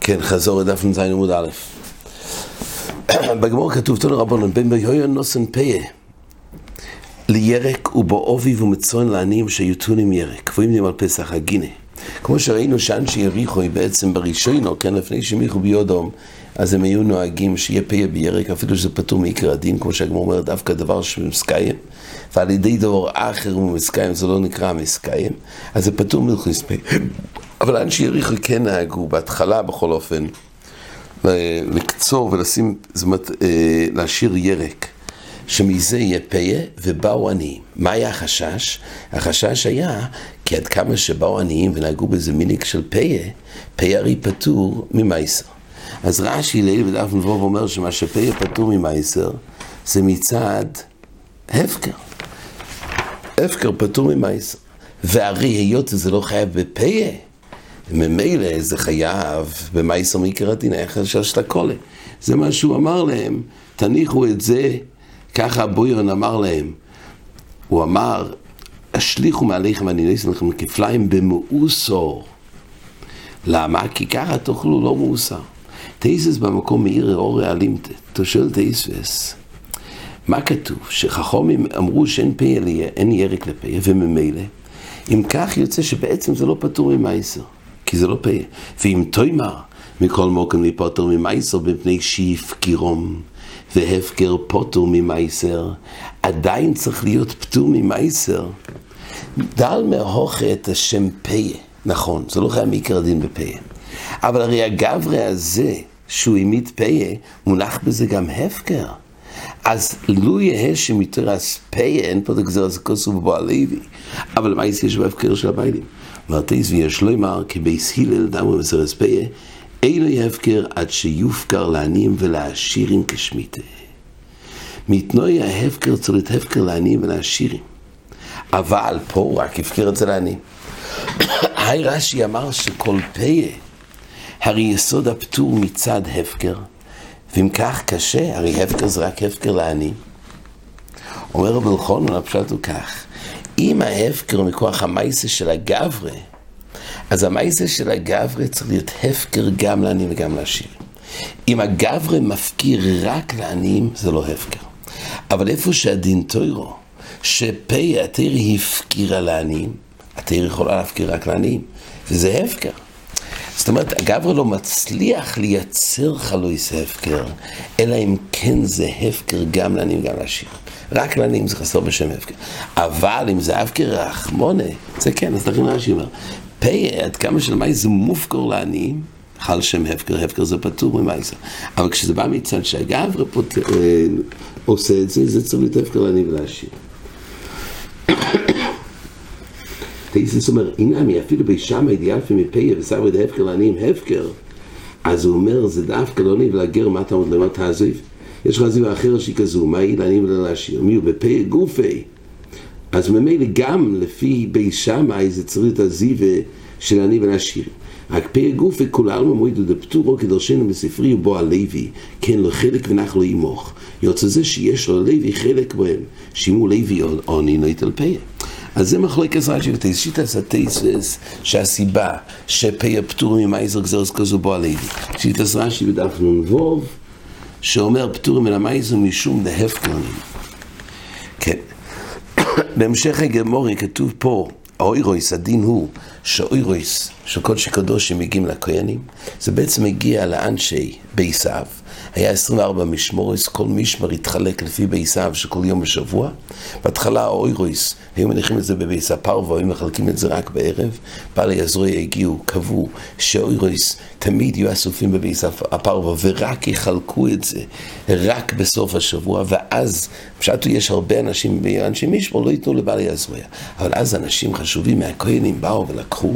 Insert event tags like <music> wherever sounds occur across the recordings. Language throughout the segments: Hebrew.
כן, חזור לדף נ"ז עמוד א'. בגמור כתוב, תנו רבונן, בין ביהויון נוסן פיה לירק ובעובי ומצון לעניים שיותונים ירק, קבועים על פסח הגינה. כמו שראינו שאנשי יריחו היא בעצם בראשונו, כן, לפני שהם יחו ביודום, אז הם היו נוהגים שיהיה פיה בירק, אפילו שזה פטור מעיקר הדין, כמו שהגמור אומר, דווקא דבר שמסקיים, ועל ידי דבר אחר הוא מסקיים, זה לא נקרא מסקיים, אז זה פטור מלכוס פיה. אבל אנשי יריחו כן נהגו, בהתחלה בכל אופן, לקצור ולשים, זאת אומרת, אה, להשאיר ירק. שמזה יהיה פיה ובאו עניים. מה היה החשש? החשש היה כי עד כמה שבאו עניים ונהגו בזה מיניק של פיה, פיה הרי פטור ממייסר. אז רש"י ליל בדף נבוב אומר שמה שפיה פטור ממייסר זה מצד הפקר. הפקר פטור ממייסר. והרי היות זה לא חייב בפיה, ממילא זה חייב במייסר מעיקר הדין, היה חשש של הקולה. זה מה שהוא אמר להם, תניחו את זה ככה הבוירן אמר להם, הוא אמר, השליכו מעליכם אני אניס לכם כפליים במאוסור. למה? כי ככה תאכלו לא מאוסר. תייסס במקום מאיר אורי אלימתא, תושל תייסס. מה כתוב? שחכומים אמרו שאין פה אין ירק לפה, וממילא, אם כך יוצא שבעצם זה לא פטור ממייסר, כי זה לא פה. ואם תוימר, מכל מוקם להיפטר ממייסר בפני שיפקירום. והפקר פוטור ממייסר, עדיין צריך להיות פטור ממייסר. דל מהוכה את השם פיה, נכון, זה לא חייב מעיקר הדין בפיה. אבל הרי הגברי הזה, שהוא העמיד פיה, מונח בזה גם הפקר. אז לו יהא שמתרס פיה, אין פה את הגזר הזה כוסו בבוא הלוי. אבל מה יש בהפקר של הביילים? מרתיס ויש לא אמר, כי בייס הלל דמו מסרס פיה, אינו יפקר עד שיופקר לעניים ולעשירים כשמיתה. מתנוי ההפקר צריך הפקר לעניים ולעשירים. אבל פה הוא רק הפקר את זה לעניים. היי רש"י אמר שכל פיה, הרי יסוד הפטור מצד הפקר, ואם כך קשה, הרי הפקר זה רק הפקר לעניים. אומר רבי אלחונן, הפשט הוא כך, אם ההפקר מכוח המייסה של הגברה, אז המייסה של הגברה צריך להיות הפקר גם לעניים וגם לעשירים. אם הגברה מפקיר רק לעניים, זה לא הפקר. אבל איפה שהדין טוירו, שפה התרא הפקירה לעניים, התרא יכולה להפקיר רק לעניים, וזה הפקר. זאת אומרת, הגברה לא מצליח לייצר חלויס הפקר, אלא אם כן זה הפקר גם לעניים וגם לעשירים. רק לעניים זה חסר בשם הפקר. אבל אם זה הפקר רחמונה, זה כן, אז לכן רש"י אומר, פה, עד כמה שלמי זה מופקר לעניים, חל שם הפקר, הפקר זה פטור ממייסר. אבל כשזה בא מצד שהגברה פות... אה, עושה את זה, זה צריך להיות הפקר לעניים ולעשיר. תאיסס אומר, הנה אפילו בישמע אידיאלפי מפיה וסברי דהפקר לעניים הפקר, אז הוא אומר, זה דווקא לא נהיה להגר מה אתה עוד למה תעזיב. יש לך עזיבה אחרת שהיא כזו, מה היא לעניים ולעשיר? מי הוא בפיה גופי? אז ממילא גם לפי בי שמאי זה צריך להיות עזיבה של עני ולעשיר. רק פי גוף וכול עלמא מועידו דפטורו כדרשנו בספרי ובו הלוי, כן לו חלק ונח לו ימוך. יוצא זה שיש לו לוי חלק בהם, שימו לוי עוני נויט על פיה. אז זה מחלקת רש"י וטייס, שיטס הטייסס שהסיבה שפיה פטור ממייזר גזרס כזו בו הלוי. שיטס רש"י בדף נ"ו שאומר פטור מן המייזר משום דהפקרנים. כן. <coughs> בהמשך הגמורי כתוב פה, האוירויס, הדין הוא שהאוירויס של קודשי קדושים מגיעים לכהנים, זה בעצם מגיע לאנשי ביסיו, היה 24 משמורס, כל משמר התחלק לפי ביסיו של כל יום בשבוע. בהתחלה האוירויס, היו מניחים את זה בביס הפרווה, היו מחלקים את זה רק בערב. בעלי הזרועי הגיעו, קבעו שאוירויס תמיד יהיו אסופים בביס הפרווה, ורק יחלקו את זה רק בסוף השבוע, ואז, פשוט יש הרבה אנשים, אנשי משמור לא ייתנו לבעלי הזרועי. אבל אז אנשים חשובים מהכהנים באו ולקחו,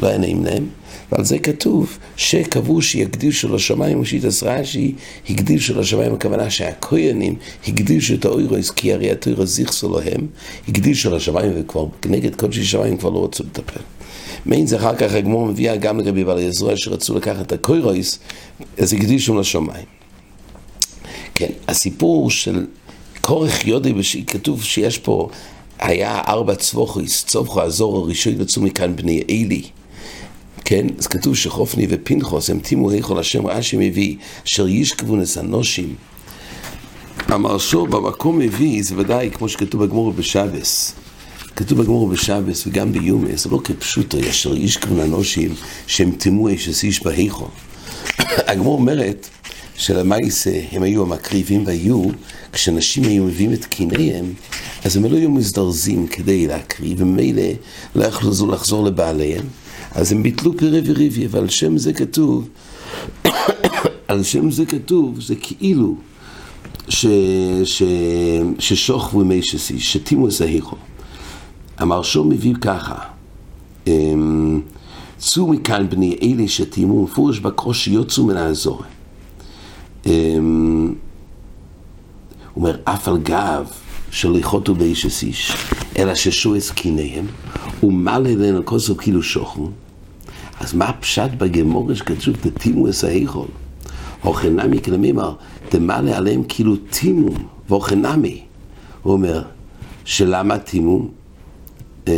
לא היה נעים להם. ועל זה כתוב שקבעו שיקדישו לשמיים, ושיטס רש"י הקדישו לשמיים, הכוונה שהכהנים הקדישו את האוירוס, כי הרי התוירו זיכסו להם, הקדישו לשמיים, וכבר נגד קודשי שמיים כבר לא רצו לטפל. מעין זה אחר כך הגמור מביאה גם לגבי בעלי עזרוע שרצו לקחת את הקוירויס, אז הקדישו לשמיים. כן, הסיפור של כורך יודי, כתוב שיש פה היה ארבע צבוכיס, צבוכו הזור הראשון יצאו מכאן בני אלי. כן, אז כתוב שחופני ופנחוס הם טימו היכול השם רש"י מביא, אשר ישכבו נס אנושים. המרשו במקום מביא, זה ודאי כמו שכתוב בגמור בשבס. כתוב בגמור בשבס וגם ביומי, זה לא כפשוטו, אשר ישכבו אנושים שהם טימו אש איש בהיכול. <coughs> הגמור אומרת שלמעשה הם היו המקריבים והיו, כשנשים היו מביאים את קיניהם, אז הם לא היו מזדרזים כדי להקריב, וממילא לא יכלו לחזור לבעליהם, אז הם ביטלו קרב וריבי, ועל שם זה כתוב, על שם זה כתוב, זה כאילו ש, ש, ששוכבו מי שסי, שתימו זהירו. המרשום מביא ככה, אמ, צאו מכאן בני אלה שתימו, מפורש בקרוש שיוצאו מן האזור. אמ, הוא אומר, אף על גב של איכותו באיש איש, אלא ששועס קיניהם, ומלא אלינו כוסו כאילו שוכנו. אז מה הפשט בגמורה שכתוב, תתימו את האיכול? הוכנמי כלמימר, תמלא עליהם כאילו תימו, והוכנמי. הוא אומר, שלמה תימו? אמ,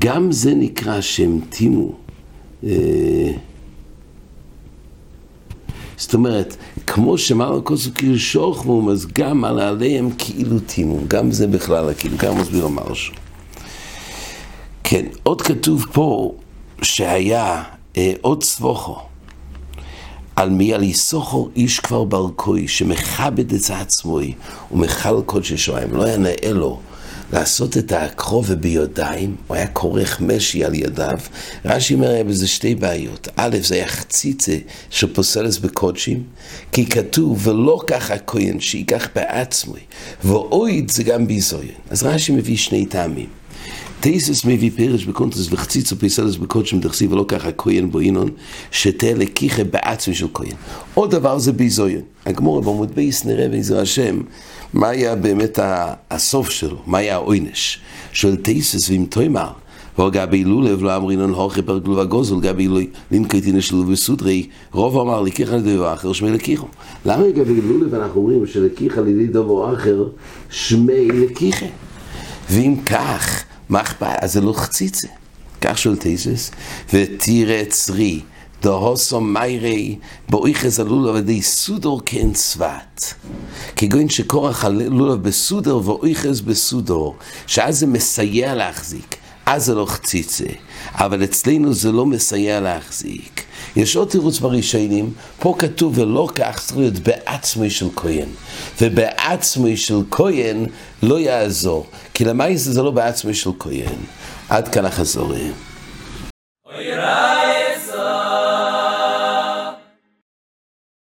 גם זה נקרא שהם תימו. זאת אומרת, כמו שמעל הכוס הוא כאילו שוכבום, אז גם על עליהם כאילו תימו. גם זה בכלל, כאילו, גם מסביר המרשו. כן, עוד כתוב פה שהיה אה, עוד סבוכו. על מי על יסוכו איש כבר ברכוי, שמכבד את עצמוי ומכל קודשי שועיים. לא היה נאה לו לעשות את הקרוב ביודיים, הוא היה כורך משי על ידיו. רש"י אומר, היה בזה שתי בעיות. א', זה היה חציצה שפוסלס בקודשים, כי כתוב, ולא ככה כהן שייקח בעצמי, ואויד זה גם ביזוין. אז רש"י מביא שני טעמים. טייסס מביא פרש בקונטרס וחציצו פייסלס בקודשם דכסי ולא ככה כהן בו אינון שתה לקיחה בעצמי של כהן. עוד דבר זה ביזוין. הגמור בעמוד בייס נראה בעזר השם מה היה באמת הסוף שלו, מה היה העונש. שואל טייסס ואם תוימר וגבי לולב לא אמרינון הוכי פרגלו וגוזל גבי לינקייטין לשלוב וסודרי רוב אמר לקיחה לידי דבר אחר שמי לקיחו למה לגבי לולב אנחנו אומרים שלקיחה לידי דבר אחר שמי לקיחה ואם כך מה אכפת? אז זה לא חציצה. כך שואל תזס, ותראה צרי, דהוסו מיירי, באויכס הלולב עדי סודור כן צוות. כגון שקורח הלולב בסודר ואויכס בסודור, שאז זה מסייע להחזיק, אז זה לא חציצה. אבל אצלנו זה לא מסייע להחזיק. יש עוד תירוץ בראשונים, פה כתוב ולא כך צריך להיות בעצמי של כהן. ובעצמי של כהן לא יעזור, כי למעשה זה לא בעצמי של כהן. עד כאן החזורים.